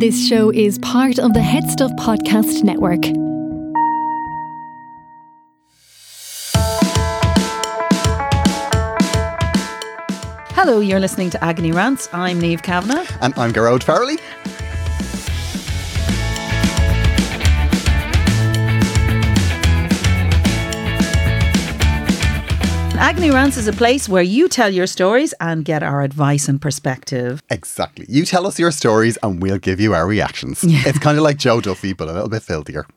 This show is part of the Head Stuff Podcast Network. Hello, you're listening to Agony Rants. I'm Niamh Kavanagh. And I'm Gearóid Farrelly. Agony Rants is a place where you tell your stories and get our advice and perspective. Exactly. You tell us your stories and we'll give you our reactions. Yeah. It's kind of like Joe Duffy, but a little bit filthier.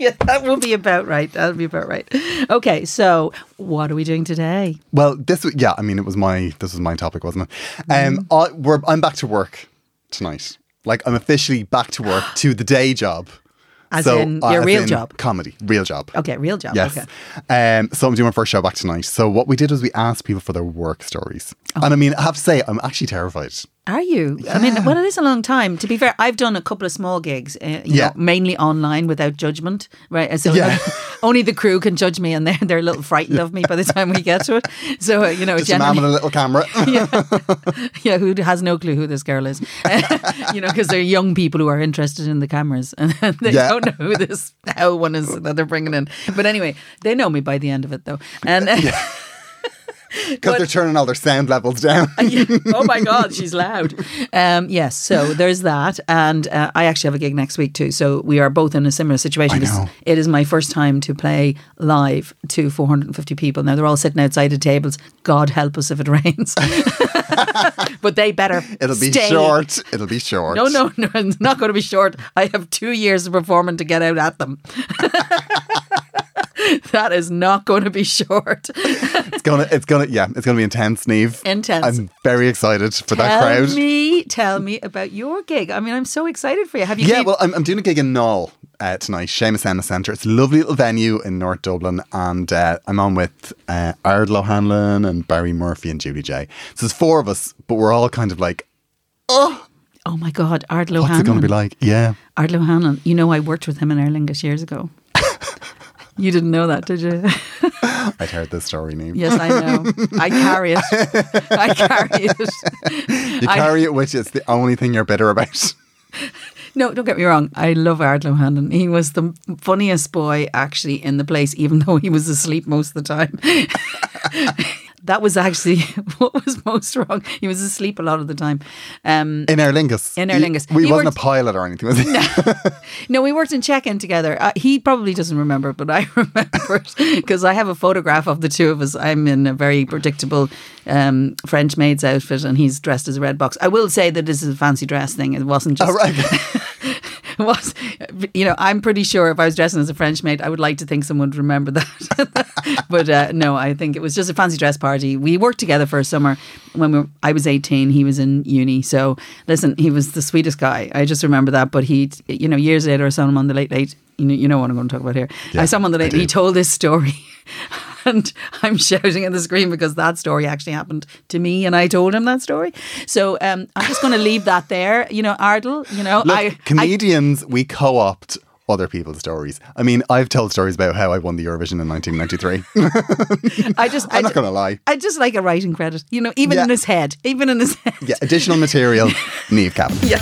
Yeah, that will be about right. That'll be about right. Okay, so what are we doing today? Well, this was- yeah, I mean it was my this was my topic, wasn't it? Um I, we're I'm back to work tonight. Like I'm officially back to work to the day job. As in your as real in job? Comedy. Real job. Okay, real job. Yes. Okay. Um, so I'm doing my first show back tonight. So what we did was we asked people for their work stories. Oh. And I mean, I have to say, I'm actually terrified. Are you? I mean, well, it is a long time. To be fair, I've done a couple of small gigs, uh, you Yeah. know, mainly online without judgment, right? So Yeah. only the crew can judge me, and they're they're a little frightened of me by the time we get to it. So uh, you know, Just a man with a little camera. yeah, yeah, who has no clue who this girl is, you know, because they're young people who are interested in the cameras, and they Yeah. don't know who this how one is that they're bringing in. But anyway, they know me by the end of it, though, and. Because they're turning all their sound levels down. oh my God, she's loud. Um, yes, so there's that. And uh, I actually have a gig next week too. So we are both in a similar situation. It is my first time to play live to 450 people. Now they're all sitting outside the tables. God help us if it rains. but they better It'll be stay. short. It'll be short. No, no, no, it's not going to be short. I have two years of performing to get out at them. that is not going to be short. It's gonna, it's gonna, yeah, it's gonna be intense, Niamh. Intense. I'm very excited for that tell crowd. me, tell me about your gig. I mean, I'm so excited for you. Have you? Yeah, well, I'm, I'm doing a gig in Naul uh, tonight, Seamus Ennis Centre. It's a lovely little venue in North Dublin, and uh, I'm on with uh, Ardal O'Hanlon and Barry Murphy and Julie Jay. So there's four of us, but we're all kind of like, oh, Oh my God, Ardlo what's Hanlon. it going to be like? Yeah. Ardal O'Hanlon. You know, I worked with him in Aer Lingus years ago. you didn't know that, did you? I'd heard this story, name. yes, I know. I carry it. I carry it. You I- carry it with you. It's the only thing you're bitter about. No, don't get me wrong. I love Ardal O'Hanlon. He was the funniest boy actually in the place, even though he was asleep most of the time. that was actually what was most wrong. He was asleep a lot of the time. Um, In Aer Lingus. In Aer Lingus. We He wasn't worked- a pilot or anything, was he? No, we worked in check-in together. Uh, he probably doesn't remember, but I remember it because I have a photograph of the two of us. I'm in a very predictable um, French maid's outfit, and he's dressed as a red box. I will say that this is a fancy dress thing. It wasn't just. Oh, right. It was, you know, I'm pretty sure if I was dressing as a French maid, I would like to think someone would remember that. but uh, no, I think it was just a fancy dress party. We worked together for a summer when we were, I was 18, he was in uni. So listen, he was the sweetest guy. I just remember that. But he, you know, years later, I saw him on the Late Late. You know, you know what I'm going to talk about here. Yeah, I saw him on the Late. He told this story. And I'm shouting at the screen because that story actually happened to me, and I told him that story. So um, I'm just going to leave that there. You know, Ardal. You know, Look, I, I comedians, we co opt other people's stories. I mean, I've told stories about how I won the Eurovision in 1993. I just, I I'm not ju- going to lie. I just like a writing credit, you know, even Yeah. in his head, even in his head. Yeah, additional material, Niamh Cavan. Yeah.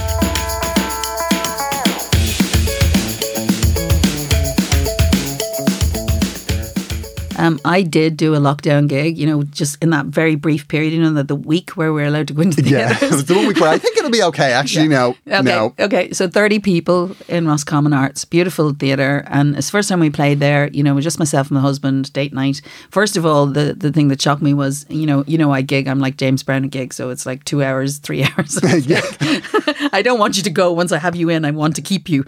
Um, I did do a lockdown gig, you know, just in that very brief period, you know, the, the week where we're allowed to go into the Yeah, the one week where I think it'll be okay. Actually, no, Okay. no. Okay. So 30 people in Roscommon Arts, beautiful theatre. And it's the first time we played there, you know, just myself and my husband, date night. First of all, the, the thing that shocked me was, you know, you know, I gig, I'm like James Brown at gig. So it's like two hours, three hours. Yeah. I don't want you to go once I have you in. I want to keep you.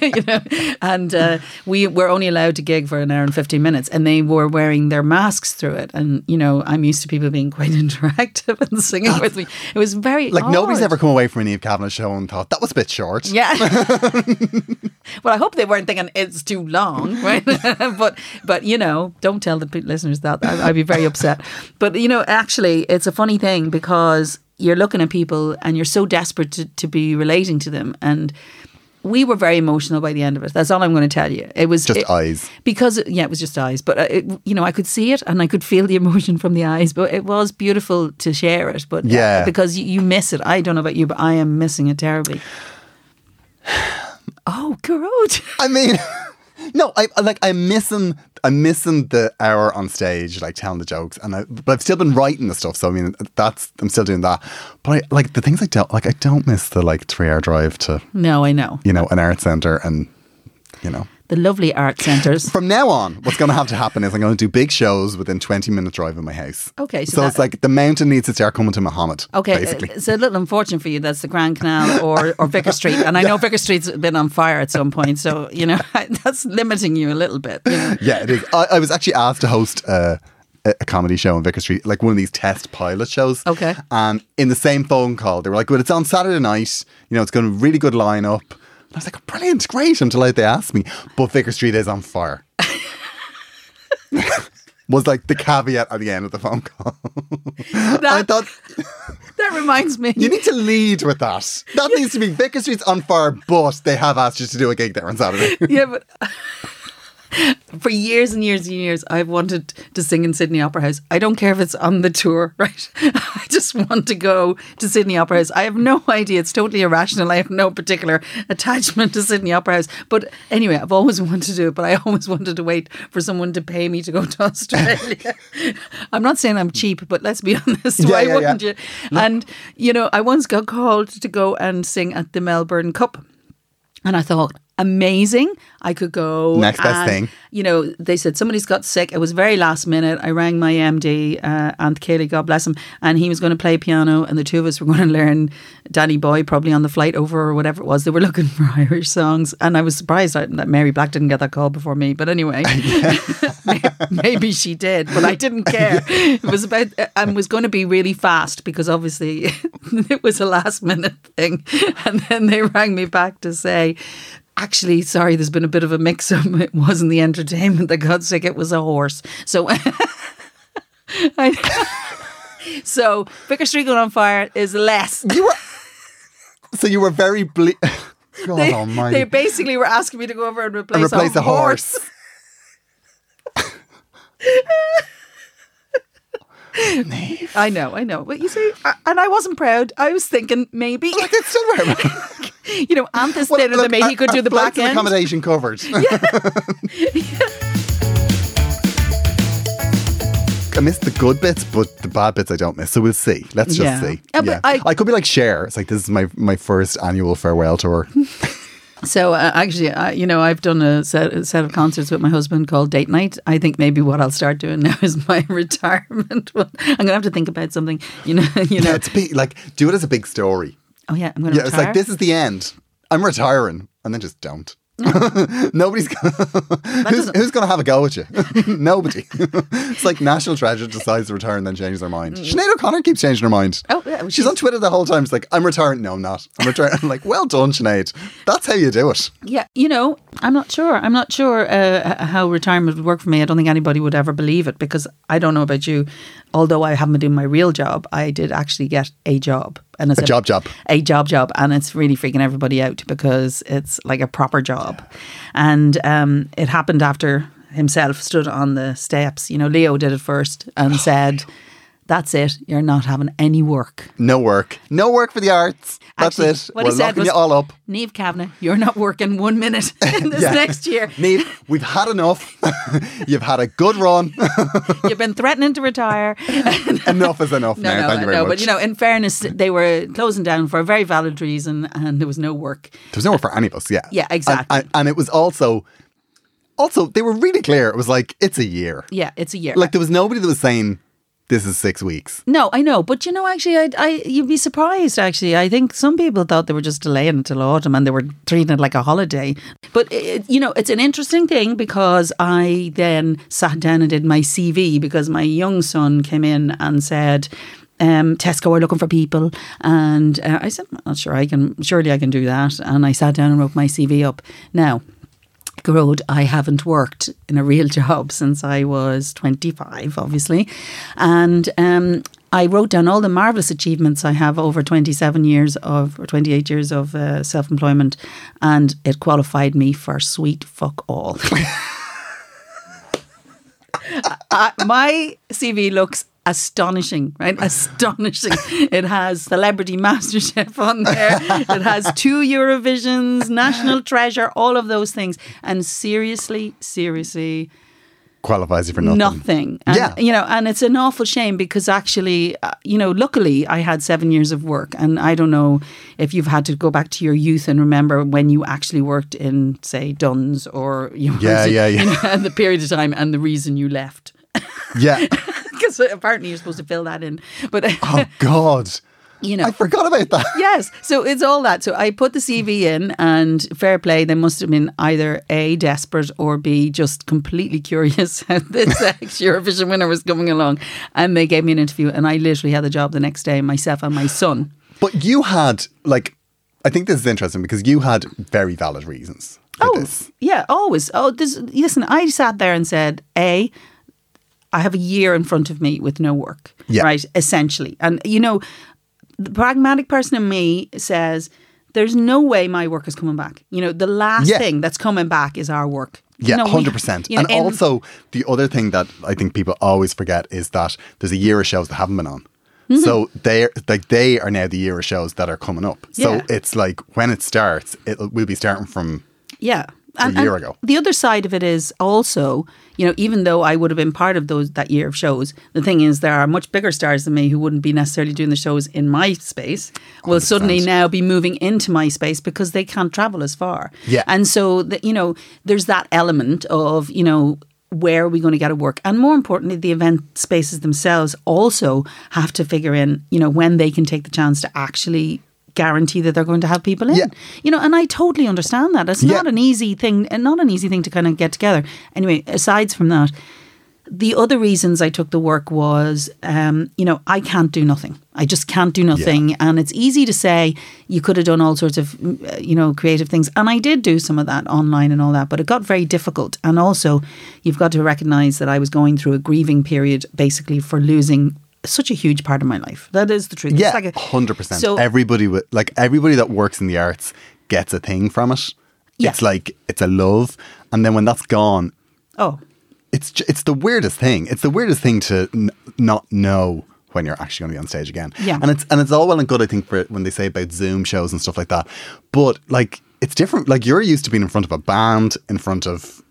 you know, and uh, we were only allowed to gig for an hour and fifteen minutes, and they were wearing their masks through it. And, you know, I'm used to people being quite interactive and singing with me. It was very Like nobody's ever come away from an Niamh Kavanagh show and thought that was a bit short. Yeah. well, I hope they weren't thinking it's too long, right? but but you know, don't tell the listeners that. I, I'd be very upset. But you know, actually, it's a funny thing because you're looking at people and you're so desperate to, to be relating to them and. We were very emotional by the end of it. That's all I'm going to tell you. It was Just it- eyes. because yeah, it was just eyes. But uh, it, you know, I could see it and I could feel the emotion from the eyes. But it was beautiful to share it. But uh, Yeah. because you, you miss it. I don't know about you, but I am missing it terribly. Oh, good. I mean, no, I I- like I'm missing I'm missing the hour on stage, like telling the jokes, and I but I've still been writing the stuff. So I mean, that's I'm still doing that. But I like the things I don't like. I don't miss the like three hour drive to No, I know. you know an art center and you know. The lovely art centres. From now on, what's going to have to happen is I'm going to do big shows within 20 minute drive of my house. Okay, so so, that- it's like the mountain needs to start coming to Muhammad. Okay, basically. uh, it's a little unfortunate for you. That's the Grand Canal or, or Vicar Street, and I know Vicar Street's been on fire at some point. So you know that's limiting you a little bit. You know? Yeah, it is. I, I was actually asked to host uh, a, a comedy show in Vicar Street, like one of these test pilot shows. Okay. And in the same phone call, they were like, "Well, it's on Saturday night. You know, it's going to a really good lineup." And I was like, "Brilliant, great!" Until like, they asked me, but Vicar Street is on fire. was like the caveat at the end of the phone call. I That, thought that reminds me. you need to lead with that. That needs to be Vicar Street's on fire, but they have asked you to do a gig there on Saturday. yeah, but for years and years and years, I've wanted to sing in Sydney Opera House. I don't care if it's on the tour, right? I just want to go to Sydney Opera House. I have no idea. It's totally irrational. I have no particular attachment to Sydney Opera House. But anyway, I've always wanted to do it, but I always wanted to wait for someone to pay me to go to Australia. I'm not saying I'm cheap, but let's be honest. Yeah, why yeah, wouldn't yeah. you? And, you know, I once got called to go and sing at the Melbourne Cup. And I thought, amazing. I could go. Next best and, thing. You know, they said somebody's got sick. It was very last minute. I rang my MD, uh, Aunt Kaylee, God bless him, and he was going to play piano, and the two of us were going to learn Danny Boy probably on the flight over or whatever it was. They were looking for Irish songs, and I was surprised that that Mary Black didn't get that call before me. But anyway, maybe she did, but I didn't care. It was about and was going to be really fast because obviously it was a last minute thing, and then they rang me back to say. Actually, sorry, there's been a bit of a mix up. It wasn't the entertainment that got sick, it was a horse. So I, so Vicar Street going on fire is less. You were so you were very ble- God They, Almighty. they basically were asking me to go over and replace, and replace a, a horse. I know, I know. But you see, I- and I wasn't proud. I was thinking maybe, Like it's still very you know, Ant is Well, look, than me. He could do the black end. accommodation covered. I miss the good bits, but the bad bits I don't miss. So we'll see. Let's just Yeah. see. Yeah, but I- could be like Cher. It's like this is my my first annual farewell tour. So uh, actually, I, you know, I've done a set, a set of concerts with my husband called Date Night. I think maybe what I'll start doing now is my retirement. one. I'm going to have to think about something. You know, you know. Yeah, it's big. Like do it as a big story. oh yeah, I'm going to Yeah, it's like this is the end. I'm retiring, and then just don't. Nobody's gonna, who's, who's to have a go at you? Nobody. it's like National Treasure decides to retire and then changes their mind. Sinead O'Connor keeps changing her mind. Mm. Oh, yeah, she's, she's- on Twitter the whole time. She's like, "I'm retiring." No, I'm not. I'm retiring. I'm like, "Well done, Sinead. That's how you do it." Yeah, you know, I'm not sure. I'm not sure uh, how retirement would work for me. I don't think anybody would ever believe it because I don't know about you. Although I haven't been doing my real job, I did actually get a job. And it's A job job. A job job. And it's really freaking everybody out because it's like a proper job. And um, it happened after himself stood on the steps. You know, Leo did it first and said, That's it. You're not having any work. No work. No work for the arts. That's Actually, it. What We're he said was, you all up. Niamh Kavanagh, you're not working one minute in this Yeah. next year. Niamh, we've had enough. You've had a good run. You've been threatening to retire. enough is enough No, now. no, Thank you very no. much. But you know, in fairness, they were closing down for a very valid reason, and there was no work. There was no work for any of us, yeah. Yeah, And- exactly. And, and it was also, also they were really clear. It was like it's a year. Yeah, it's a year. Like there was nobody that was saying this is six weeks. No, I know, but you know, actually, I, I, you'd be surprised. Actually, I think some people thought they were just delaying until autumn, and they were treating it like a holiday. But it, you know, it's an interesting thing because I then sat down and did my CV because my young son came in and said. Um, Tesco are looking for people, and uh, I said, "I'm not sure I can. Surely I can do that." And I sat down and wrote my CV up. Now, Road, I haven't worked in a real job since I was 25, obviously. And um, I wrote down all the marvelous achievements I have over 27 years of, or 28 years of uh, self employment, and it qualified me for sweet fuck all. I, my CV looks astonishing, right? Astonishing. it has Celebrity MasterChef on there. It has two Eurovisions, National Treasure, all of those things. And seriously, seriously, Qualifies you for nothing. nothing. And, Yeah. You know, and it's an awful shame because actually, uh, you know, luckily I had seven years of work. And I don't know if you've had to go back to your youth and remember when you actually worked in, say, Dunnes or, you know, Yeah, yeah, yeah. You know, and the period of time and the reason you left. Yeah. Because apparently you're supposed to fill that in. But, Oh God. you know. I forgot about that. Yes, so it's all that. So I put the CV in, and fair play. They must have been either a desperate or b just completely curious how this ex Eurovision winner was coming along, and they gave me an interview, and I literally had the job the next day, myself and my son. But you had like, I think this is interesting because you had very valid reasons Oh, this. yeah, always. Oh, this, listen, I sat there and said, A, I have a year in front of me with no work, Yeah. right? Essentially. And, you know, the pragmatic person in me says, there's no way my work is coming back. You know, the last Yeah. thing that's coming back is our work. You Yeah, know, hundred percent. you know, And in- also, the other thing that I think people always forget is that there's a year of shows that haven't been on. Mm-hmm. So they're like they are now the year of shows that are coming up. So it's like when it starts, it will be starting from Yeah. A year ago. The other side of it is also, you know, even though I would have been part of those that year of shows, the thing is there are much bigger stars than me who wouldn't be necessarily doing the shows in my space. Will suddenly now be moving into my space because they can't travel as far. Yeah. And so that you know, there's that element of, you know, where are we going to get to work? And more importantly, the event spaces themselves also have to figure in, you know, when they can take the chance to actually guarantee that they're going to have people in. Yeah. You know, and I totally understand that. It's Yeah. not an easy thing, and not an easy thing to kind of get together. Anyway, aside from that, the other reasons I took the work was, um, you know, I can't do nothing. I just can't do nothing, and it's easy to say you could have done all sorts of, mm, uh, you know, creative things, and I did do some of that online and all that, but it got very difficult. And also, you've got to recognise that I was going through a grieving period, basically for losing such a huge part of my life. That is the truth. It's yeah, like a- hundred percent. So Everybody with like everybody that works in the arts gets a thing from it. Yeah. It's like it's a love, and then when that's gone, oh, it's j- it's the weirdest thing. It's the weirdest thing to n- not know when you're actually going to be on stage again. Yeah. and it's and it's all well and good. I think for when they say about Zoom shows and stuff like that, but like it's different. Like you're used to being in front of a band, in front of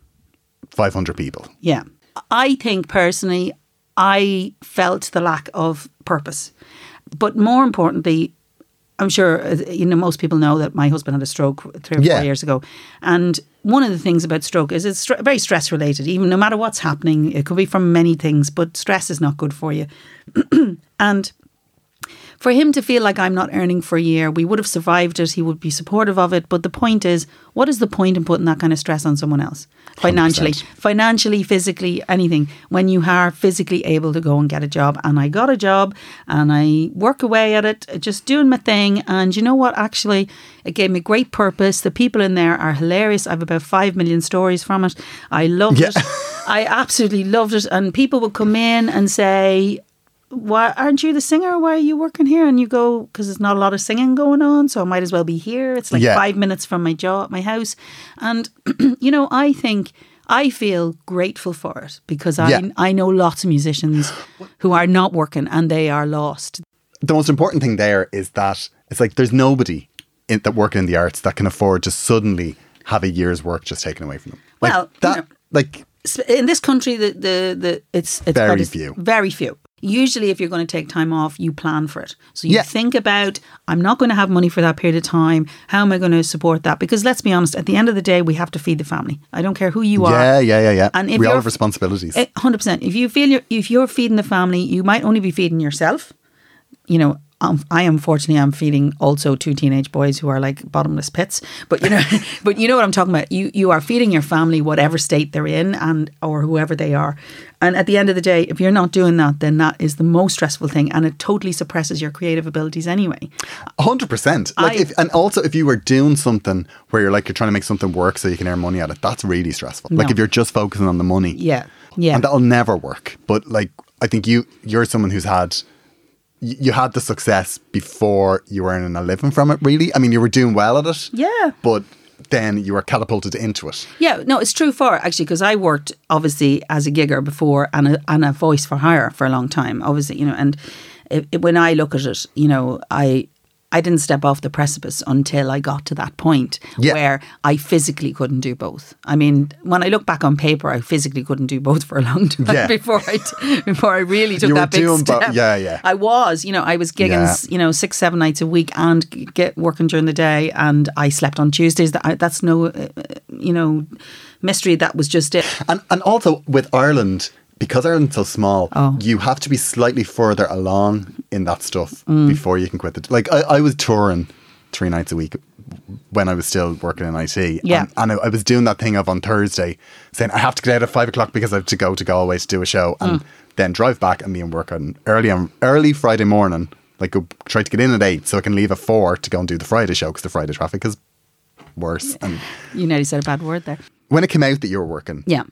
five hundred people. Yeah. I think personally, I felt the lack of purpose. But more importantly, I'm sure uh, you know most people know that my husband had a stroke three or Yeah. four years ago, and one of the things about stroke is it's stre- very stress related. Even no matter what's happening, it could be from many things, but stress is not good for you. and for him to feel like I'm not earning for a year, we would have survived it. He would be supportive of it. But the point is, what is the point in putting that kind of stress on someone else? Financially, 100%. financially, physically, anything. When you are physically able to go and get a job, and I got a job, and I work away at it, just doing my thing. And you know what? Actually, it gave me great purpose. The people in there are hilarious. I have about five million stories from it. I loved Yeah. it. I absolutely loved it. And people would come in and say, why aren't you the singer? Why are you working here? And you go, because there's not a lot of singing going on, so I might as well be here. It's like Yeah. five minutes from my job, my house. And, you know, I think I feel grateful for it because I, Yeah. I know lots of musicians who are not working and they are lost. the most important thing there is that it's like there's nobody in, that working in the arts that can afford to suddenly have a year's work just taken away from them. Like Well, you that, know- like in this country, the the, the it's it's Very few. very few. Usually, if you're going to take time off, you plan for it. So you Yeah. think about, I'm not going to have money for that period of time. How am I going to support that? Because let's be honest, at the end of the day, we have to feed the family. I don't care who you are. Yeah, yeah, yeah, yeah. And if we all have responsibilities. Eh, Hundred percent. If you feel you're, if you're feeding the family, you might only be feeding yourself. You know, um, I unfortunately am feeding also two teenage boys who are like bottomless pits. But you know, but you know what I'm talking about. You you are feeding your family whatever state they're in and or whoever they are. And at the end of the day, if you're not doing that, then that is the most stressful thing, and it totally suppresses your creative abilities anyway. hundred percent. Like I- if, and also if you were doing something where you're like you're trying to make something work so you can earn money at it, that's really stressful. Like if you're just focusing on the money, Yeah, yeah. and that'll never work. But like I think you you're someone who's had you had the success before you were earning a living from it. Really, I mean, you were doing well at it. Yeah. but then you were catapulted into it. Yeah, no, it's true for actually because I worked obviously as a gigger before and a, and a voice for hire for a long time. Obviously, you know, and it, it- when I look at it, you know, I I didn't step off the precipice until I got to that point Yeah. where I physically couldn't do both. I mean, when I look back on paper, I physically couldn't do both for a long time Yeah. before I t- before I really took You were that big doing bo- step. yeah, yeah. I was, you know, I was gigging, Yeah. you know, six, seven nights a week and get working during the day, and I slept on Tuesdays. That that's no, uh, you know, mystery. That was just it. And and also with Ireland, because Ireland's so small, Oh. you have to be slightly further along in that stuff Mm. before you can quit it. Like I, I was touring three nights a week when I was still working in IT. Yeah. And, and I, I was doing that thing of on Thursday saying I have to get out at five o'clock because I have to go to Galway to do a show Mm. and then drive back and be in work on early on early Friday morning. Like go try to get in at eight so I can leave at four to go and do the Friday show because the Friday traffic is worse. And You nearly said a bad word there. when it came out that you were working, Yeah.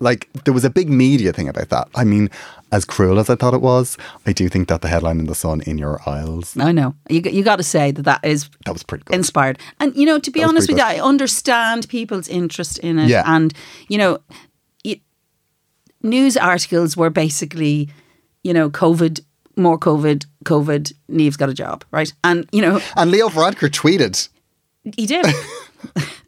Like there was a big media thing about that. I mean, as cruel as I thought it was, I do think that the headline in the Sun in your aisles I know. You, you got to say that that is that was pretty good. inspired. And, you know, to be That honest with you, I understand people's interest in it. Yeah. And, you know, it, news articles were basically, you know, COVID, more COVID, COVID, Niamh's got a job, right? And, you know, and Leo Varadkar tweeted. he did.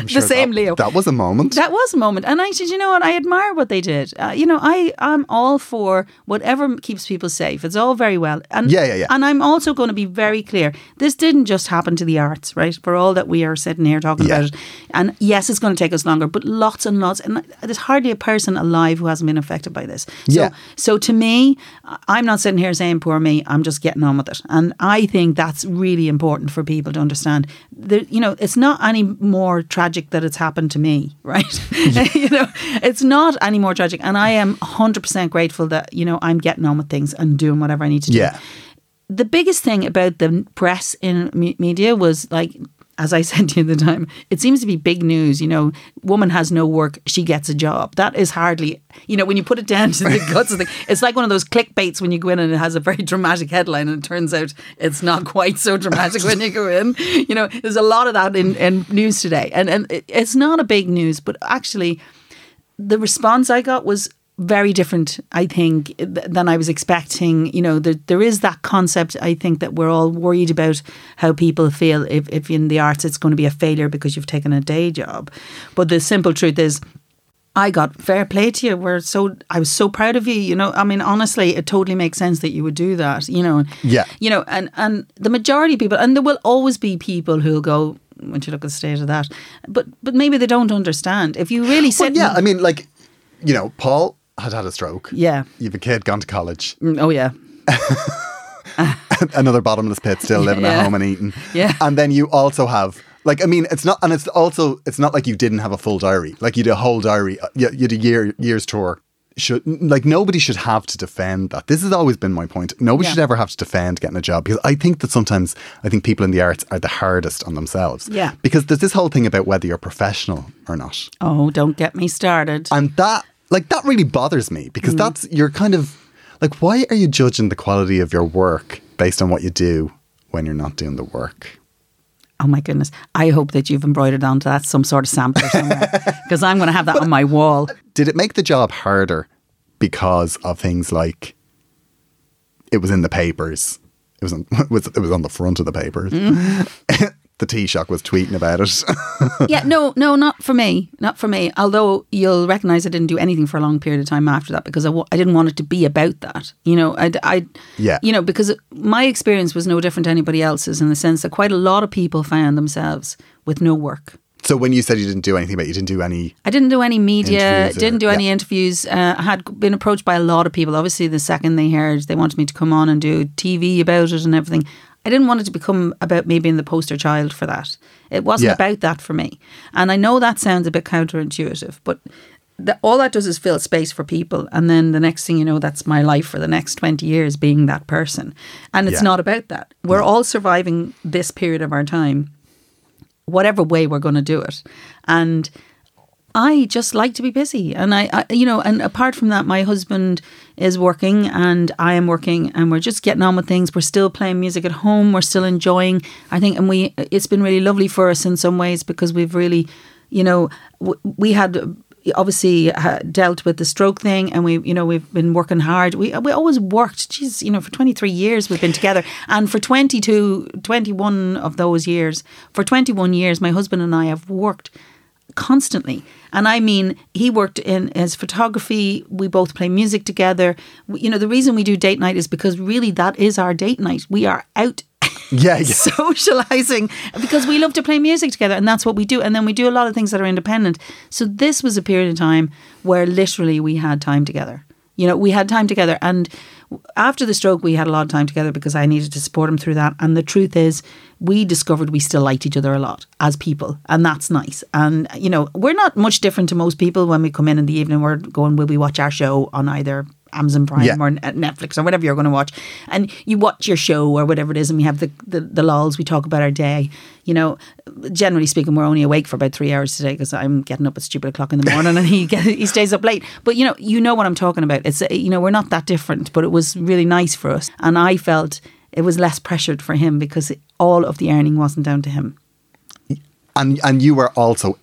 I'm sure same that, Leo. That was a moment. That was a moment, and I said, you know what? I admire what they did. Uh, you know, I am all for whatever keeps people safe. It's all very well, and Yeah, yeah, yeah. And I'm also going to be very clear. This didn't just happen to the arts, right? For all that we are sitting here talking Yeah. about it, and yes, it's going to take us longer, but lots and lots, and there's hardly a person alive who hasn't been affected by this. So, Yeah. so to me, I'm not sitting here saying poor me. I'm just getting on with it, and I think that's really important for people to understand. That you know, it's not any more tragic that it's happened to me, right? you know, it's not any more tragic, and I am 100 percent grateful that you know I'm getting on with things and doing whatever I need to do yeah. the biggest thing about the press in me- media was like as I said to you at the time, it seems to be big news. You know, woman has no work, she gets a job. That is hardly, you know, when you put it down to the guts of the, it's like one of those clickbaits when you go in and it has a very dramatic headline and it turns out it's not quite so dramatic when you go in. You know, there's a lot of that in, in news today, and and it- it's not a big news, but actually, the response I got was very different, I think, th- than I was expecting. You know, there, there is that concept, I think, that we're all worried about how people feel if, if in the arts it's going to be a failure because you've taken a day job. But the simple truth is, I got fair play to you. We're so I was so proud of you. You know, I mean, honestly, it totally makes sense that you would do that. You know, Yeah. You know, and and the majority of people, and there will always be people who'll go when you look at the state of that, but but maybe they don't understand. If you really Well, sit, yeah. I mean, like, you know, Paul had had a stroke. yeah, You've a kid gone to college. Mm, oh yeah, Another bottomless pit, still living Yeah. at home and eating. Yeah. And then you also have. Like I mean, it's not, and it's also, it's not like you didn't have a full diary. Like you did a whole diary, uh, you, you did a year, year's tour. Should like nobody should have to defend that. This has always been my point. Nobody Yeah. should ever have to defend getting a job because I think that sometimes I think people in the arts are the hardest on themselves. Yeah. Because there's this whole thing about whether you're professional or not. oh don't get me started. And that, like, that really bothers me Mm. because that's, you're kind of, like, why are you judging the quality of your work based on what you do when you're not doing the work? Oh my goodness! I hope that you've embroidered onto that some sort of sampler somewhere because I'm going to have that on my wall. Did it make the job harder because of things like it was in the papers? It was on, it was, it was on the front of the papers. Mm. the Taoiseach was tweeting about it. yeah, no, no, not for me, not for me. Although you'll recognise I didn't do anything for a long period of time after that because I w- I didn't want it to be about that. You know, I, I, Yeah. you know, because my experience was no different to anybody else's in the sense that quite a lot of people found themselves with no work. so when you said you didn't do anything, but you didn't do any. I didn't do any media, or- didn't do any yeah. interviews. Uh, I had been approached by a lot of people. Obviously, the second they heard they wanted me to come on and do TV about it and everything, I didn't want it to become about me being the poster child for that. It wasn't Yeah. about that for me. And I know that sounds a bit counterintuitive, but the, all that does is fill space for people. And then the next thing you know, that's my life for the next 20 years being that person. And it's Yeah. not about that. We're mm. all surviving this period of our time whatever way we're going to do it. And I just like to be busy. And I, I, you know, and apart from that, my husband is working and I am working and we're just getting on with things. We're still playing music at home. We're still enjoying, I think, and we, it's been really lovely for us in some ways because we've really, you know, we had obviously uh, dealt with the stroke thing and we you know we've been working hard we we always worked geez you know for 23 years we've been together and for 22 21 of those years for 21 years my husband and I have worked constantly and i mean he worked in his photography we both play music together. We- you know the reason we do date night is because really that is our date night. We are out Yeah, yeah. socializing because we love to play music together and that's what we do. And then we do a lot of things that are independent. So this was a period of time where literally we had time together. You know we had time together and after the stroke we had a lot of time together because I needed to support him through that. And the truth is we discovered we still liked each other a lot as people. And that's nice. And you know we're not much different to most people when we come in in the evening. We're going will we watch our show on either Amazon Prime Yeah. or Netflix or whatever you're going to watch, and you watch your show or whatever it is, and we have the, the the lulls. We talk about our day. You know, generally speaking, we're only awake for about three hours today because I'm getting up at stupid o'clock in the morning, and he get, he stays up late. But you know, you know what I'm talking about. It's you know we're not that different, but it was really nice for us, and I felt it was less pressured for him because all of the earning wasn't down to him. And and you were also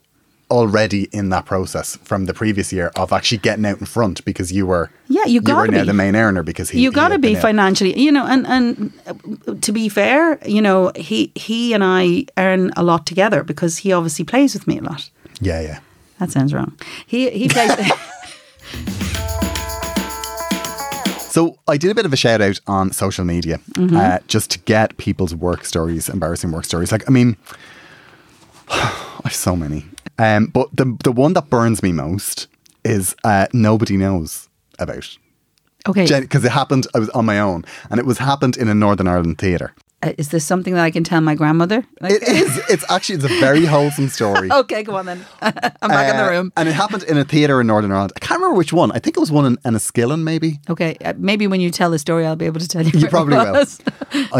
already in that process from the previous year of actually getting out in front because you were Yeah, you you were now be. the main earner because he you got to be been out. financially, you know, and and to be fair, you know, he he and I earn a lot together because he obviously plays with me a lot. Yeah, yeah. That sounds wrong. He he plays. So I did a bit of a shout out on social media Mm-hmm. uh, just to get people's work stories, embarrassing work stories. Like, I mean, I've so many. Um, but the the one that burns me most is uh, nobody knows about. okay, Because it happened, I was on my own, and it was happened in a Northern Ireland theatre. uh, is this something that I can tell my grandmother? Like- It is. It's actually it's a very wholesome story. okay, go on then. I'm back in the Uh, room. and it happened in a theatre in Northern Ireland. I can't remember which one. I think it was one in Enniskillen, maybe. Okay, uh, maybe when you tell the story, I'll be able to tell you. You probably will.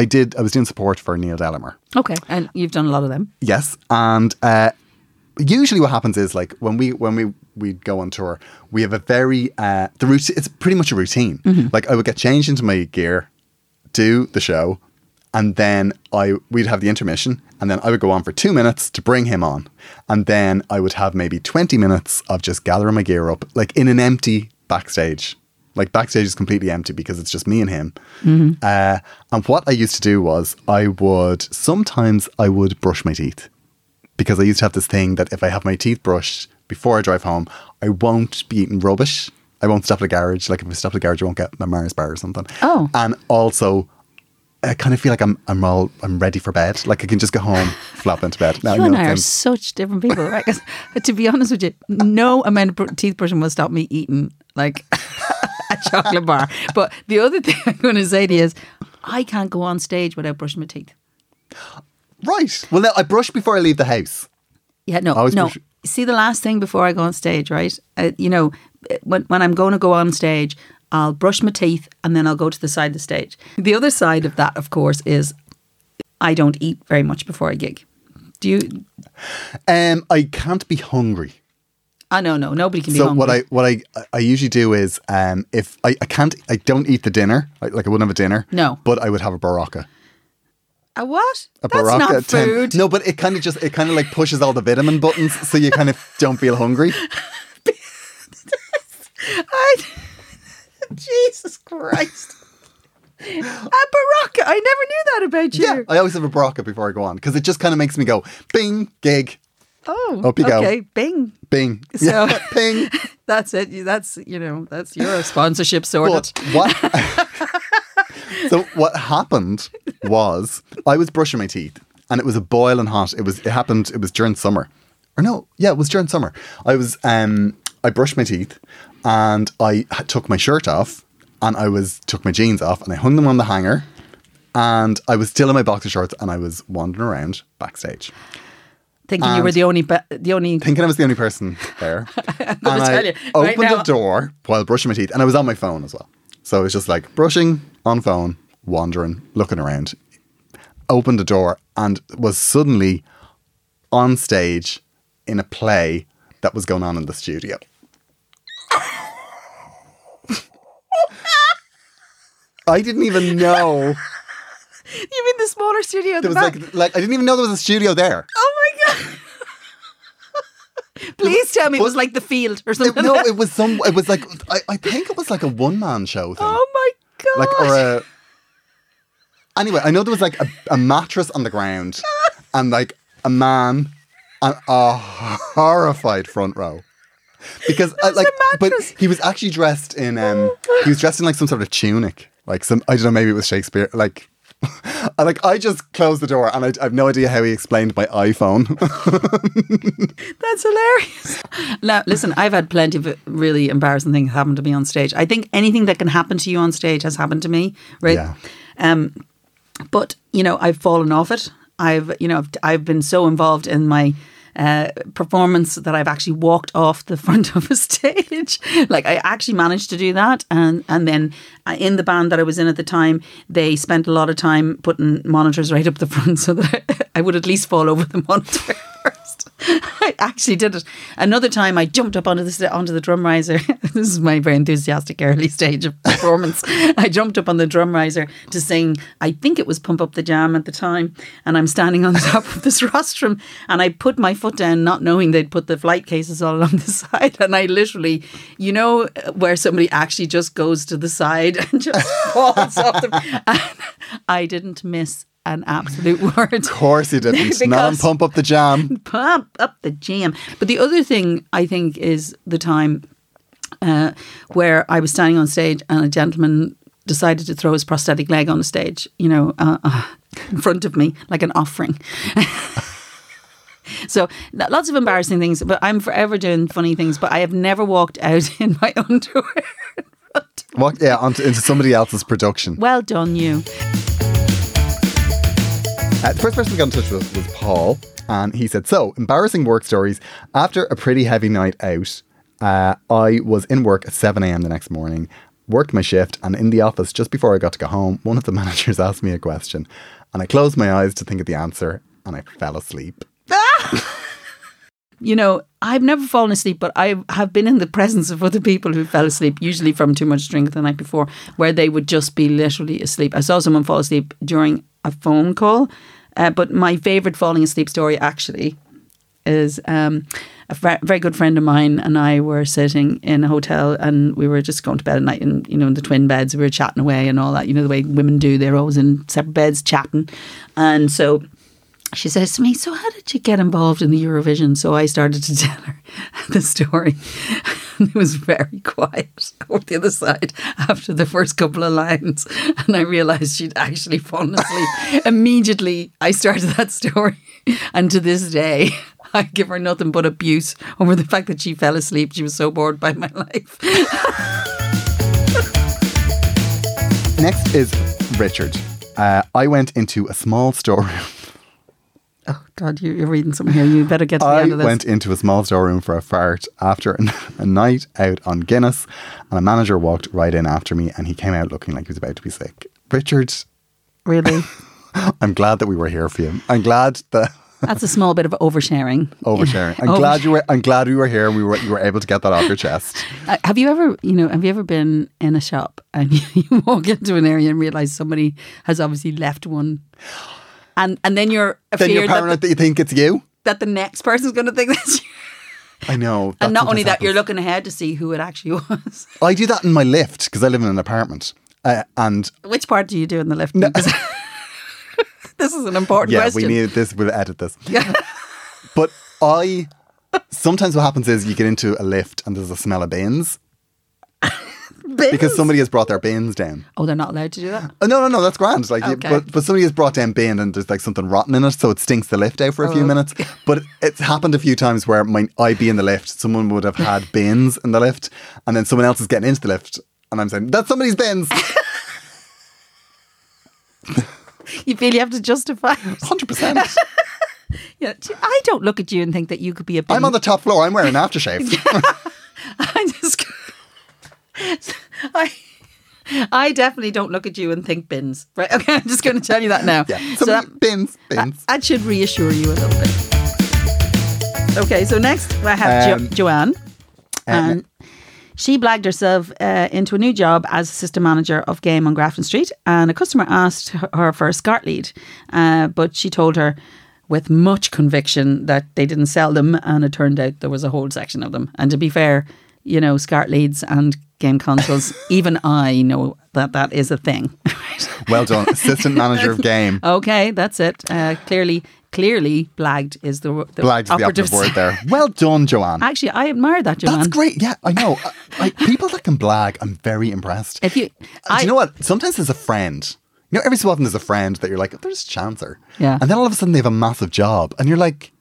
I did. I was doing support for Neil Delamere. Okay, and you've done a lot of them. Yes, and uh, usually what happens is like when we when we we go on tour, we have a very uh, the routine. It's pretty much a routine. Like I would get changed into my gear, do the show, and then I we'd have the intermission, and then I would go on for two minutes to bring him on, and then I would have maybe twenty minutes of just gathering my gear up, like in an empty backstage. Like backstage is completely empty because it's just me and him. Uh, and what I used to do was I would sometimes I would brush my teeth because I used to have this thing that if I have my teeth brushed before I drive home, I won't be eating rubbish. I won't stop at a garage. Like if I stop at a garage, I won't get my Mars bar or something. Oh. and also. I kind of feel like I'm I'm all I'm ready for bed. Like I can just go home, flop into bed. Now, You know and I are sounds- such different people, right? 'Cause uh, to be honest with you, no amount of br- teeth brushing will stop me eating like a chocolate bar. But the other thing I'm going to say to you is, I can't go on stage without brushing my teeth. Right. Well, now I brush before I leave the house. Yeah, no, Always no. brush- See, the last thing before I go on stage, right? Uh, you know, when when I'm going to go on stage, I'll brush my teeth and then I'll go to the side of the stage. The other side of that, of course, is I don't eat very much before a gig. Do you? Um, I can't be hungry. I no, no. Nobody can be so hungry. what I what I I usually do is um if I, I can't I don't eat the dinner like, like I wouldn't have a dinner No. but I would have a Berocca a what? a That's Berocca not at 10. food. no but it kind of just it kind of like pushes all the vitamin buttons so you kind of don't feel hungry I, Jesus Christ. A Berocca. I never knew that about you. Yeah, I always have a Berocca before I go on because it just kind of makes me go bing, gig, Oh, Up you go. okay. Bing. bing, So- yeah, ping. That's it. That's you know. That's your sponsorship sorted. But what? So what happened was I was brushing my teeth, and it was a boiling hot. It was. It happened. It was during summer, or no? Yeah, it was during summer. I was. Um, I brushed my teeth, and I took my shirt off, and I was took my jeans off, and I hung them on the hanger, and I was still in my boxer shorts, and I was wandering around backstage, Thinking you were the only, ba- the only. thinking I was the only person there. and gonna I tell you, right opened now- the door while brushing my teeth, and I was on my phone as well. So it was just like brushing on phone, wandering, looking around. Opened the door and was suddenly on stage in a play that was going on in the studio. I didn't even know You mean the smaller studio? there the was back? like like I didn't even know there was a studio there. oh my god! Please tell me it was like the field or It- something. no, it was some. It was like I, I think it was like a one man show thing. oh my god! like or a anyway i know there was like a, a mattress on the ground and like a man and a horrified front row because uh, like but he was actually dressed in um he was dressed in like some sort of tunic like some i don't know maybe it was shakespeare like I, like I just closed the door and I, I have no idea how he explained my iPhone. That's hilarious. Now, listen, I've had plenty of really embarrassing things happen to me on stage. I think anything that can happen to you on stage has happened to me, right? Yeah. Um, but you know, I've fallen off it. I've you know, I've, I've been so involved in my uh, performance that I've actually walked off the front of a stage. like I actually managed to do that, and and then uh, in the band that I was in at the time, they spent a lot of time putting monitors right up the front so that I would at least fall over the monitor. I actually did it. Another time, I jumped up onto the onto the drum riser. this is my very enthusiastic early stage of performance. I jumped up on the drum riser to sing. I think it was "Pump Up the Jam" at the time, and I'm standing on the top of this rostrum, and I put my foot down, not knowing they'd put the flight cases all along the side, and I literally, you know, where somebody actually just goes to the side and just falls off the. I didn't miss an absolute word. of course he didn't. Not on pump up the jam. pump up the jam. But the other thing I think is the time uh, where I was standing on stage and a gentleman decided to throw his prosthetic leg on the stage, you know, uh, uh, in front of me like an offering. So lots of embarrassing things, but I'm forever doing funny things. But I have never walked out in my underwear. What? Yeah, onto, into somebody else's production. well done, you. Uh, the first person we got in touch with was Paul, and he said, "So embarrassing work stories. After a pretty heavy night out, uh, I was in work at seven a.m. the next morning, worked my shift, and in the office just before I got to go home, one of the managers asked me a question, and I closed my eyes to think of the answer, and I fell asleep. You know, I've never fallen asleep, but I have been in the presence of other people who fell asleep, usually from too much drink the night before, where they would just be literally asleep. I saw someone fall asleep during a phone call, uh, but my favorite falling asleep story actually is um, a fr- very good friend of mine and I were sitting in a hotel and we were just going to bed at night and you know in the twin beds we were chatting away and all that you know the way women do they're always in separate beds chatting. And so she says to me, So, how did you get involved in the Eurovision? So I started to tell her the story. And it was very quiet over the other side after the first couple of lines. And I realized she'd actually fallen asleep. Immediately, I started that story. And to this day, I give her nothing but abuse over the fact that she fell asleep. She was so bored by my life. Next is Richard. Uh, I went into a small storeroom. Oh, God, you- you're reading something here. You better get to the I end of this. I went into a small storeroom for a fart after a, a night out on Guinness, and a manager walked right in after me, and he came out looking like he was about to be sick. Richard, really? I'm glad that we were here for you. I'm glad that That's a small bit of oversharing. oversharing. I'm Over- glad you were. I'm glad we were here. and We were. You were able to get that off your chest. Uh, have you ever, you know, have you ever been in a shop and you, you walk into an area and realize somebody has obviously left one, and and then you're Then you're afraid that paranoid the, that you think it's you. that the next person's going to think that's you. I know. And not only that, you're looking ahead to see who it actually was. I do that in my lift because I live in an apartment. Uh, and Which part do you do in the lift? Because- this is an important yeah, question. Yeah, we need this. We'll edit this. Yeah. but I sometimes what happens is you get into a lift and there's a smell of bins Bins? because somebody has brought their bins down. Oh, they're not allowed to do that. Oh, no, no, no, that's grand. Like, Okay. but but somebody has brought down bin and there's like something rotten in it, so it stinks the lift out for a few Oh. minutes. But it's happened a few times where my I be in the lift, someone would have had bins in the lift, and then someone else is getting into the lift, and I'm saying that's somebody's bins, You feel you have to justify. hundred percent. Yeah, I don't look at you and think that you could be a. Bin. I'm on the top floor. I'm wearing aftershave. I. I. Definitely don't look at you and think bins. Right? Okay, I'm just going to tell you that now. yeah, So that, bins, bins. that should reassure you a little bit. Okay, so next I have Um, jo- Joanne, and she blagged herself uh, into a new job as assistant manager of game on Grafton Street, and a customer asked her- her for a SCART lead, uh, but she told her with much conviction that they didn't sell them, and it turned out there was a whole section of them. And to be fair, you know, SCART leads and game consoles, even I know that that is a thing. Well done, assistant manager of game. Okay, that's it. Uh, clearly, clearly, blagged is the, the Blagged is the operative operative word there. Well done, Joanne. Actually, I admire that, Joanne. That's great. Yeah, I know. I, I, people that can blag, I'm very impressed. If you, Do I, you know what? Sometimes there's a friend. You know, every so often there's a friend that you're like, there's a chancer. Yeah. And then all of a sudden they have a massive job. And you're like,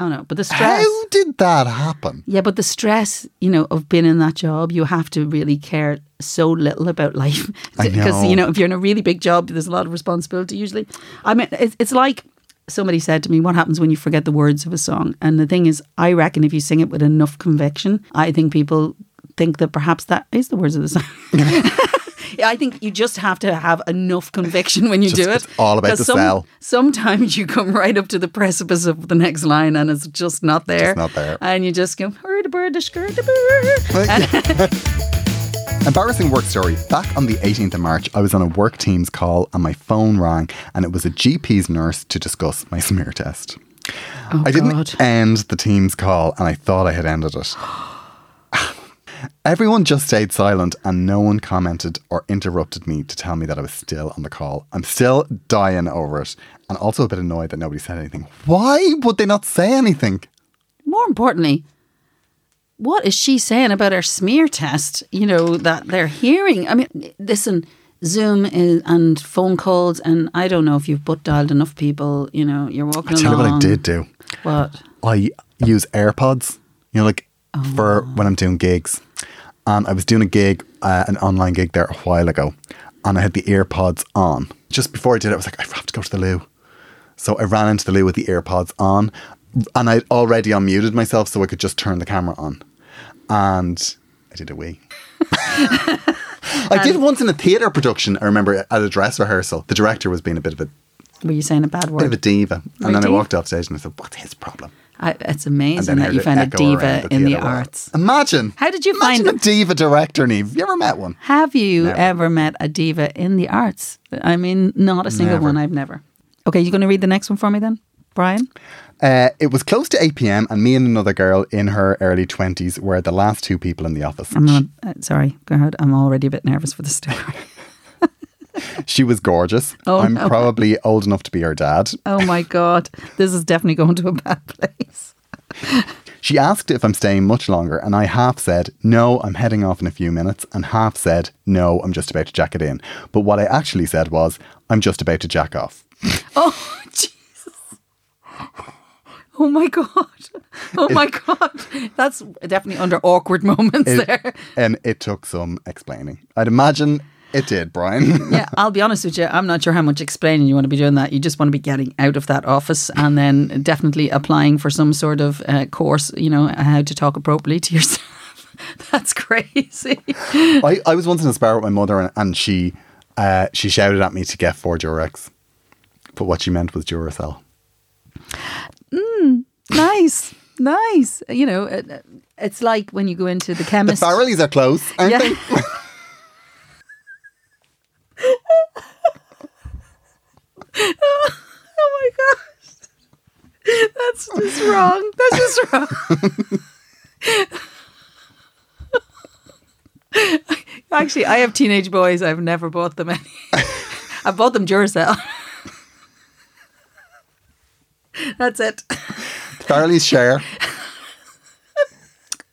I don't know, but the stress. how did that happen? Yeah, but the stress, you know, of being in that job, you have to really care so little about life. Because, you know, if you're in a really big job, there's a lot of responsibility usually. I mean, it's, it's like somebody said to me, What happens when you forget the words of a song? And the thing is, I reckon if you sing it with enough conviction, I think people think that perhaps that is the words of the song. Yeah, I think you just have to have enough conviction when you Just- do it. it's all about the some- sell. Sometimes you come right up to the precipice of the next line and it's just not there. Just not there. And you just go, "Hurdy bird, skirt a bird." Embarrassing work story. Back on the 18th of March, I was on a work Teams call and my phone rang and it was a GP's nurse to discuss my smear test. Oh, I didn't God. end the Teams call and I thought I had ended it. Everyone just stayed silent and no one commented or interrupted me to tell me that I was still on the call. I'm still dying over it and also a bit annoyed that nobody said anything. Why would they not say anything? More importantly, what is she saying about her smear test? You know, that they're hearing. I mean, listen, Zoom is, and phone calls, and I don't know if you've butt dialed enough people, you know, you're walking I'll tell you what I did do. What? I use AirPods, you know, like oh. for when I'm doing gigs. And I was doing a gig, uh, an online gig there a while ago, and I had the earpods on. Just before I did it, I was like, I have to go to the loo. So I ran into the loo with the earpods on, and I'd already unmuted myself so I could just turn the camera on. And I did a wee. I did once in a theatre production, I remember at a dress rehearsal. The director was being a bit of a Were you saying a bad word? A bit of a diva. Right, And then I walked off stage and I said, What's his problem? I, it's amazing that you found a diva around in the arts. Imagine. How did you Imagine find a diva director, Niamh. Have you ever met one? Have you Never. ever met a diva in the arts? I mean, not a single Never. one. I've never. Okay, you're going to read the next one for me then, Brian? Uh, it was close to 8 p.m. and me and another girl in her early 20s were the last two people in the office. I'm not. Uh, sorry, go ahead. I'm already a bit nervous for the story. She was gorgeous. Oh, I'm no. probably old enough to be her dad. Oh my god, this is definitely going to a bad place. She asked if I'm staying much longer, and I half said, No, I'm heading off in a few minutes, and half said, No, I'm just about to jack it in. But what I actually said was, I'm just about to jack off. Oh Jesus! Oh my god! Oh my god! That's definitely under awkward moments It- there. and it took some explaining. I'd imagine it did, Brian. Yeah, I'll be honest with you. I'm not sure how much explaining you want to be doing that. You just want to be getting out of that office and then definitely applying for some sort of uh, course, you know, how to talk appropriately to yourself. That's crazy. I, I was once in a spar with my mother, and, and she uh, she shouted at me to get four Durex, but what she meant was Duracell. nice, nice. You know, it, it's like when you go into the chemist. The. Farrellys are close, aren't Yeah. oh my gosh. That's just wrong. That's just wrong. Actually, I have teenage boys. I've never bought them any. I bought them Duracell. That's it. Farrelly's share.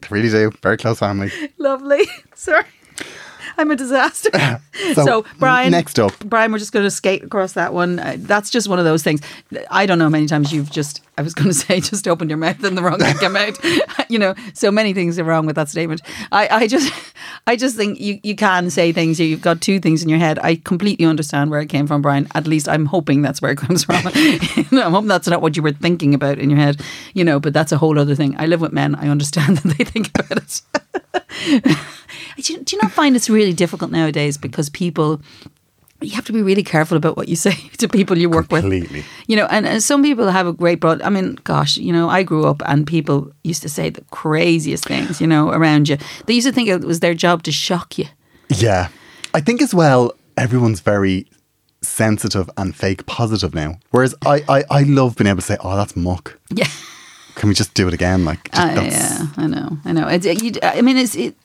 Really do. Very close family. Lovely. Sorry. I'm a disaster. So, So, Brian, next up. Brian, we're just going to skate across that one. Uh, that's just one of those things. I don't know how many times you've just, I was going to say, just opened your mouth and the wrong thing came out. you know, so many things are wrong with that statement. I, I just, I just think you, you can say things. You've got two things in your head. I completely understand where it came from, Brian. At least I'm hoping that's where it comes from. I'm hoping that's not what you were thinking about in your head. You know, but that's a whole other thing. I live with men. I understand that they think about it. Do, you, do you not find it's really difficult nowadays because people you have to be really careful about what you say to people you work with Completely. you know and, and some people have a great broad i mean gosh you know i grew up and people used to say the craziest things you know around you they used to think it was their job to shock you Yeah. I think as well, everyone's very sensitive and fake positive now. Whereas I, I, I love being able to say, oh, that's muck. yeah Can we just do it again? Like, just, Uh, yeah, I know, I know. It's, it, you, I mean, it's it.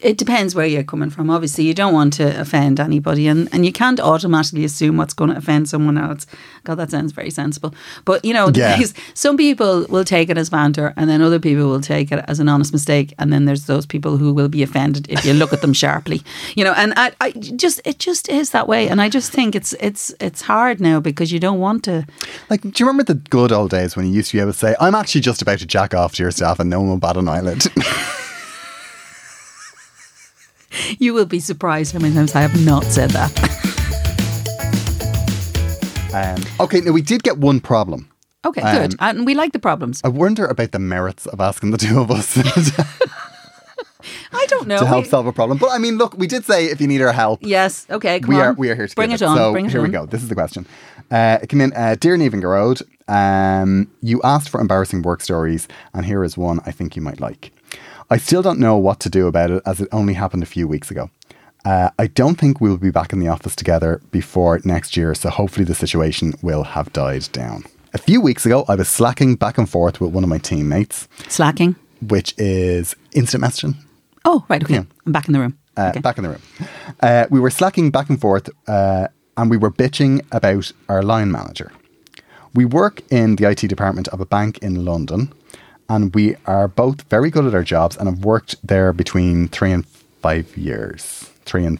It depends where you're coming from. Obviously, you don't want to offend anybody, and, and you can't automatically assume what's going to offend someone else. God, that sounds very sensible. But you know, Yeah. some people will take it as banter, and then other people will take it as an honest mistake, and then there's those people who will be offended if you look at them sharply. You know, and I, I just it just is that way, and I just think it's it's it's hard now because you don't want to. Like, do you remember the good old days when you used to be able to say, I'm actually just about to jack off to your staff and no one will bat an eyelid? You will be surprised how many times I have not said that. um, okay, now we did get one problem. Okay, Um, good, and we like the problems. I wonder about the merits of asking the two of us I don't know. to help We- solve a problem. But I mean, look, we did say if you need our help, Yes. Okay. Come we on. are we are here to bring it on. So bring it here on. we go. This is the question. Uh, it came in, uh, dear Niamh and Gearóid, um, you asked for embarrassing work stories, and here is one I think you might like. I still don't know what to do about it, as it only happened a few weeks ago. Uh, I don't think we will be back in the office together before next year, so hopefully the situation will have died down. A few weeks ago, I was slacking back and forth with one of my teammates, Slacking. which is instant messaging. Oh, right. Okay. Yeah. I'm back in the room. Uh, okay. Back in the room. Uh, we were slacking back and forth uh, and we were bitching about our line manager. We work in the IT department of a bank in London and we are both very good at our jobs and have worked there between three and five years. Three and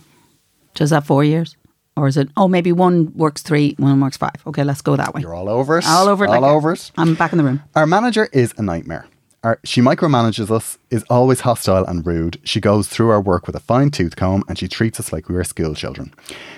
So is that four years? Or is it, oh, maybe one works three, one works five. Okay, let's go that way. you're all over it. All over it. All like over it. I'm back in the room. Our manager is a nightmare. Our, she micromanages us, is always hostile and rude. She goes through our work with a fine tooth comb and she treats us like we were school children.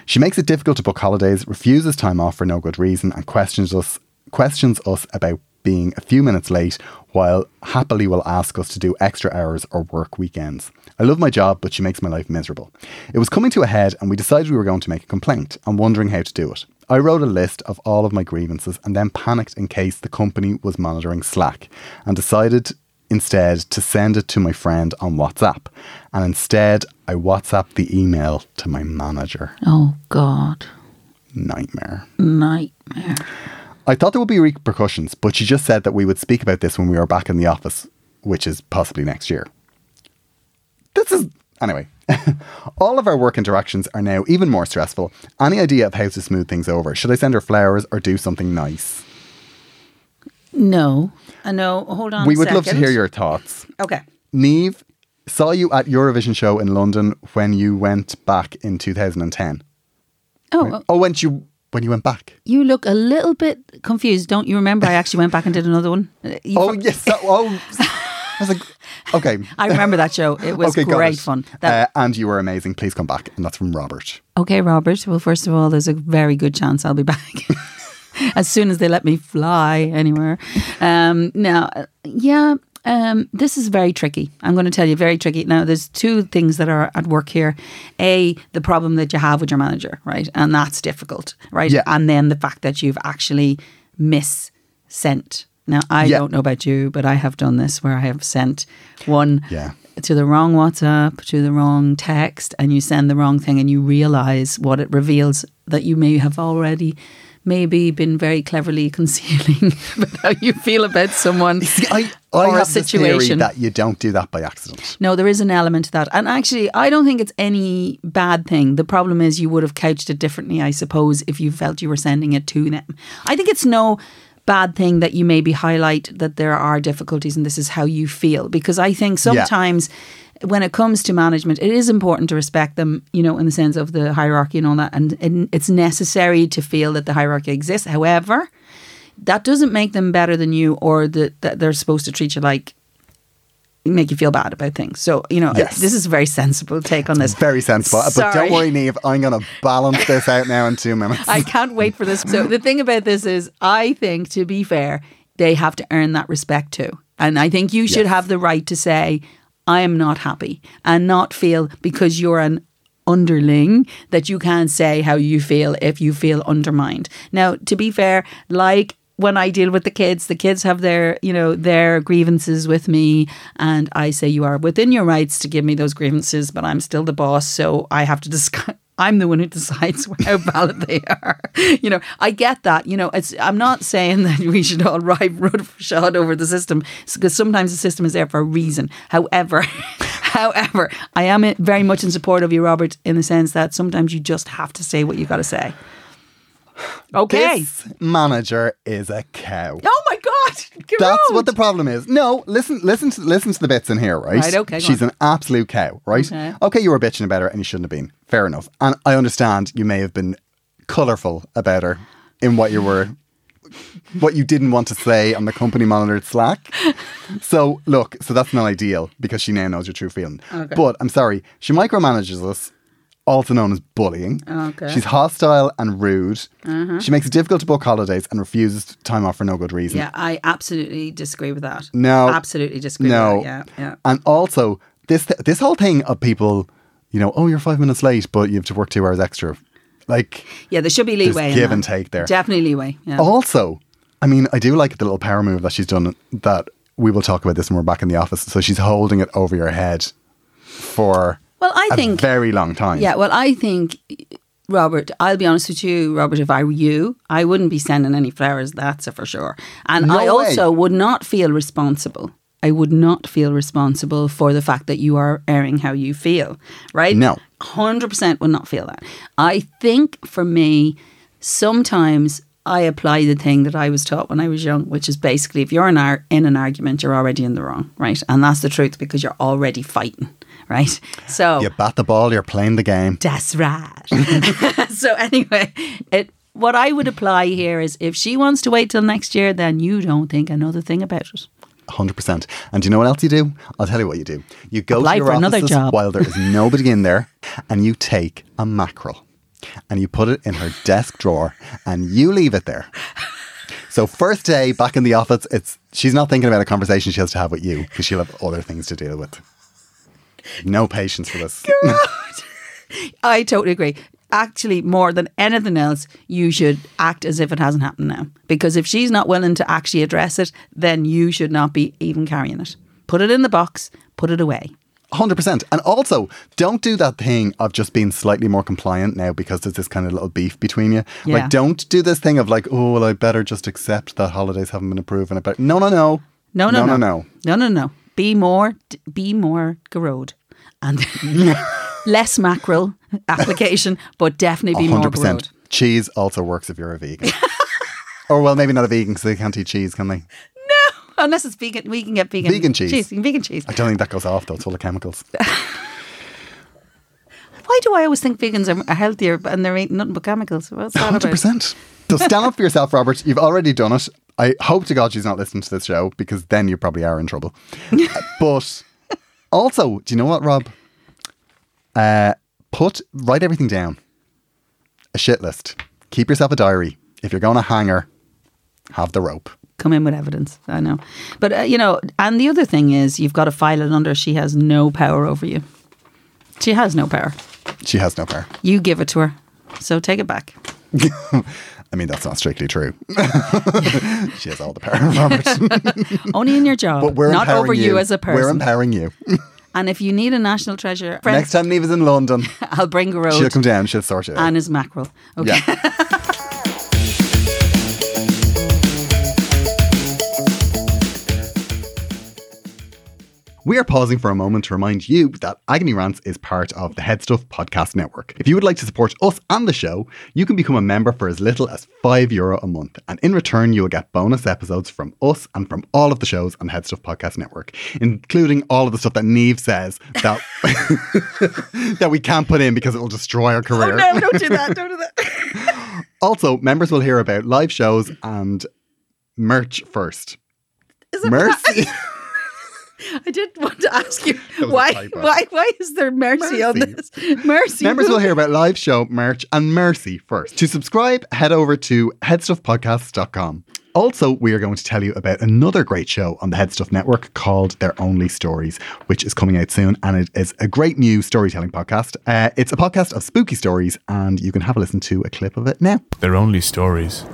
She makes it difficult to book holidays, refuses time off for no good reason, and questions us questions us about being a few minutes late while happily will ask us to do extra hours or work weekends. I love my job, but she makes my life miserable. It was coming to a head and we decided we were going to make a complaint and wondering how to do it. I wrote a list of all of my grievances and then panicked in case the company was monitoring Slack and decided instead to send it to my friend on WhatsApp. And instead, I WhatsApped the email to my manager. Oh, God. Nightmare. Nightmare. I thought there would be repercussions, but she just said that we would speak about this when we were back in the office, which is possibly next year. This is. Anyway, all of our work interactions are now even more stressful. Any idea of how to smooth things over? Should I send her flowers or do something nice? No. Uh, no, hold on we would love to hear your thoughts. Okay. Niamh, saw you at Eurovision show in London when you went back in 2010. Oh, uh, Oh, when you when you went back. you look a little bit confused. Don't you remember I actually went back and did another one? Uh, you Oh for- yes. That, oh, I was like, okay. I remember that show. It was okay, great it. fun. That, uh, and you were amazing. Please come back. And that's from Robert. Okay, Robert. Well, first of all, there's a very good chance I'll be back as soon as they let me fly anywhere. Um, now, uh, yeah, um, this is very tricky. I'm going to tell you, very tricky. Now, there's two things that are at work here. A, the problem that you have with your manager, right? And that's difficult, right? Yeah. And then the fact that you've actually miss sent. Now, I Yeah. don't know about you, but I have done this where I have sent one Yeah. to the wrong WhatsApp, to the wrong text, and you send the wrong thing, and you realize what it reveals that you may have already maybe been very cleverly concealing how you feel about someone I, I or a have this theory situation. that you don't do that by accident. No, there is an element to that. And actually, I don't think it's any bad thing. The problem is you would have couched it differently, I suppose, if you felt you were sending it to them. I think it's no bad thing that you maybe highlight that there are difficulties and this is how you feel. Because I think sometimes when it comes to management, it is important to respect them, you know, in the sense of the hierarchy and all that. And, and it's necessary to feel that the hierarchy exists. However, that doesn't make them better than you or that, that they're supposed to treat you like make you feel bad about things. So, you know, Yes. this is a very sensible take on this. Very sensible. But don't worry, Niamh, I'm going to balance this out now in two minutes. I can't wait for this. So the thing about this is I think to be fair, they have to earn that respect too. And I think you should Yes. have the right to say I am not happy and not feel because you're an underling that you can't say how you feel if you feel undermined. Now, to be fair, like when I deal with the kids, the kids have their, you know, their grievances with me and I say you are within your rights to give me those grievances, but I'm still the boss, so I have to discuss I'm the one who decides how valid they are. You know, I get that. You know, it's I'm not saying that we should all ride road for shot over the system because sometimes the system is there for a reason. However, however, I am very much in support of you, Robert, in the sense that sometimes you just have to say what you got to say. Okay. This manager is a cow. oh my That's what the problem is. No, listen, listen, to, listen to the bits in here, right? Right, okay, go She's on. an absolute cow, right? Okay. you were bitching about her, and you shouldn't have been. Fair enough. And I understand you may have been colourful about her in what you were, what you didn't want to say on the company monitored Slack. So look, so that's not ideal because she now knows your true feeling. Okay. But I'm sorry, she micromanages us. Also known as bullying. Okay. Uh-huh. She's hostile and rude. She makes it difficult to book holidays and refuses time off for no good reason. Yeah, I absolutely disagree with that. No. absolutely disagree. No. with that. yeah, yeah. And also this th- this whole thing of people, you know, oh, you're five minutes late, but you have to work two hours extra. Like, Yeah, there should be leeway. give and take there. Definitely leeway. Yeah. also, I mean, I do like the little power move that she's done. That we will talk about this when we're back in the office. So she's holding it over your head for well, I a think. very long time. Yeah, well, I think, Robert, I'll be honest with you, Robert, if I were you, I wouldn't be sending any flowers, that's a for sure. And No I way. also would not feel responsible. I would not feel responsible for the fact that you are airing how you feel, right? No. 100% would not feel that. I think for me, sometimes I apply the thing that I was taught when I was young, which is basically if you're in, ar- in an argument, you're already in the wrong, right? And that's the truth because you're already fighting, right? So You bat the ball, you're playing the game. that's right. so anyway, it what I would apply here is if she wants to wait till next year, then you don't think another thing about it. 100%. And do you know what else you do? I'll tell you what you do. You go Apply to your offices while there is nobody in there and you take a mackerel and you put it in her desk drawer and you leave it there. So first day back in the office, it's she's not thinking about a conversation she has to have with you because she'll have other things to deal with. No patience for this. I totally agree. Actually, more than anything else, you should act as if it hasn't happened now. Because if she's not willing to actually address it, then you should not be even carrying it. Put it in the box, put it away. 100%. And also, don't do that thing of just being slightly more compliant now because there's this kind of little beef between you. Yeah. Like, don't do this thing of like, oh, well, I better just accept that holidays haven't been approved. And I better. No, no, no. No, no, no, no, no. no, no, no. Be more, be more Gearóid, and less mackerel application, but definitely be more 100%. Gearóid. Cheese also works if you're a vegan. or, well, maybe not a vegan because they can't eat cheese, can they? No, unless it's vegan, we can get vegan Vegan cheese. Vegan cheese. I don't think that goes off though. It's full of chemicals. Why do I always think vegans are, healthier and they're eating nothing but chemicals? What's that Hundred about? percent. So stand up for yourself, Robert. You've already done it. I hope to God she's not listening to this show because then you probably are in trouble. but also, do you know what, Rob? Uh, put write everything down. A shit list. Keep yourself a diary. If you're going to hang her, have the rope. Come in with evidence. I know, but uh, you know, and the other thing is, you've got to file it under. She has no power over you. She has no power. She has no power. You give it to her, so take it back. I mean, that's not strictly true. she has all the power, Robert. Only in your job, but we're not over you. as a person. We're empowering you. and if you need a national treasure, Next time Niamh's in London, I'll bring a road she'll come down. She'll sort it. out. and his mackerel. Okay. Yeah. We are pausing for a moment to remind you that Agony Rants is part of the Headstuff Podcast Network. If you would like to support us and the show, you can become a member for as little as €5 Euro a month. And in return, you will get bonus episodes from us and from all of the shows on Headstuff Podcast Network, including all of the stuff that Niamh says that, that we can't put in because it will destroy our oh, career. Oh, no, don't do that. Don't do that. Also, members will hear about live shows and merch first. Is it Mercy. I did want to ask you why, why, why is there mercy, on this? Mercy. Members will hear about live show, merch, and mercy first. To subscribe, head over to headstuffpodcasts.com. Also, we are going to tell you about another great show on the Headstuff Network called They're Only Stories, which is coming out soon. And it is a great new storytelling podcast. Uh, it's a podcast of spooky stories, and you can have a listen to a clip of it now. They're Only Stories,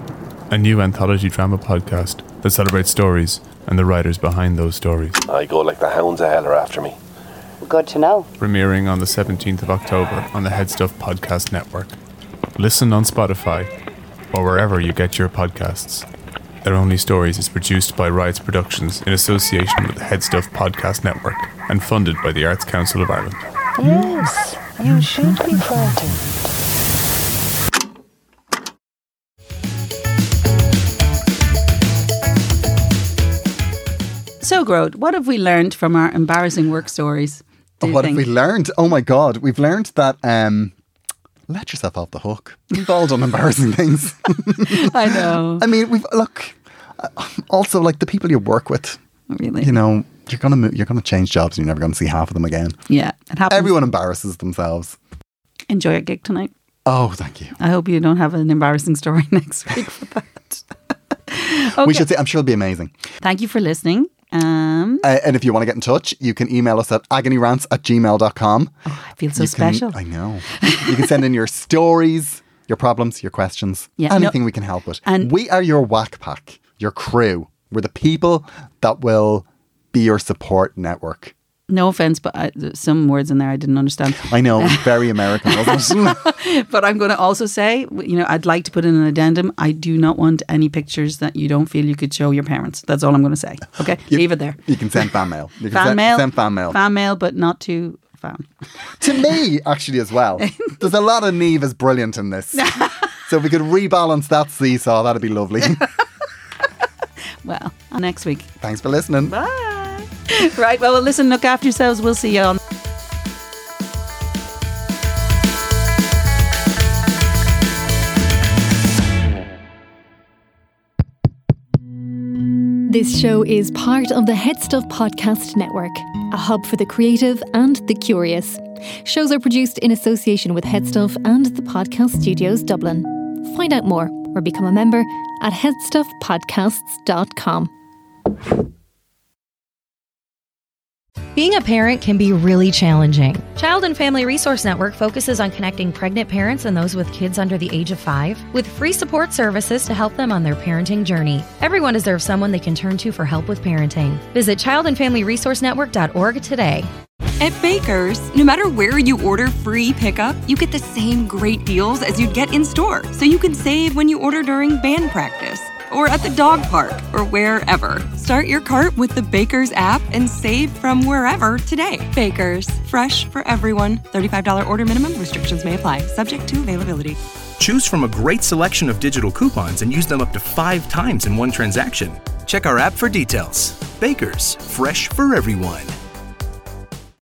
a new anthology drama podcast that celebrates stories and the writers behind those stories. I go like the hounds of hell are after me. Good to know. Premiering on the 17th of October on the Headstuff Podcast Network. Listen on Spotify or wherever you get your podcasts. They're Only Stories is produced by Riots Productions in association with the Headstuff Podcast Network and funded by the Arts Council of Ireland. Yes, you should be frightened. What have we learned from our embarrassing work stories? What think? have we learned? Oh my God, we've learned that um, let yourself off the hook. We've all done embarrassing things. I know. I mean, we've look. Also, like the people you work with, really. you know, you're gonna move, you're gonna change jobs, and you're never gonna see half of them again. yeah, it happens. Everyone embarrasses themselves. Enjoy your gig tonight. Oh, thank you. I hope you don't have an embarrassing story next week for that. okay. We should say, I'm sure it'll be amazing. Thank you for listening. Um, Uh, and if you want to get in touch, you can email us at agonyrants at gmail.com. I feel so You can- special. I know. You can send in your stories, your problems, your questions, Yeah, no- anything we can help with. And- we are your whack pack, your crew. We're the people that will be your support network. No offense, but I, some words in there I didn't understand. I know, very American. But I'm going to also say, you know, I'd like to put in an addendum. I do not want any pictures that you don't feel you could show your parents. That's all I'm going to say. Okay, You- leave it there. You can send fan mail. You can Fan send, mail, Send fan mail. fan mail, but not to fan. to me, actually, as well. There's a lot of Niamh is brilliant in this. so if we could rebalance that seesaw, that'd be lovely. Well, next week. Thanks for listening. Bye. right. Well, listen. Look after yourselves. We'll see you on. This show is part of the Head Stuff Podcast Network, a hub for the creative and the curious. Shows are produced in association with Headstuff and the Podcast Studios Dublin. Find out more or become a member at headstuffpodcasts.com. Being a parent can be really challenging. Child and Family Resource Network focuses on connecting pregnant parents and those with kids under the age of five with free support services to help them on their parenting journey. Everyone deserves someone they can turn to for help with parenting. Visit childandfamilyresourcenetwork.org today. At Baker's, no matter where you order free pickup, you get the same great deals as you'd get in store. So you can save when you order during band practice or at the dog park or wherever. Start your cart with the Baker's app and save from wherever today. Baker's, fresh for everyone. $35 order minimum restrictions may apply, subject to availability. Choose from a great selection of digital coupons and use them up to five times in one transaction. Check our app for details. Bakers, fresh for everyone.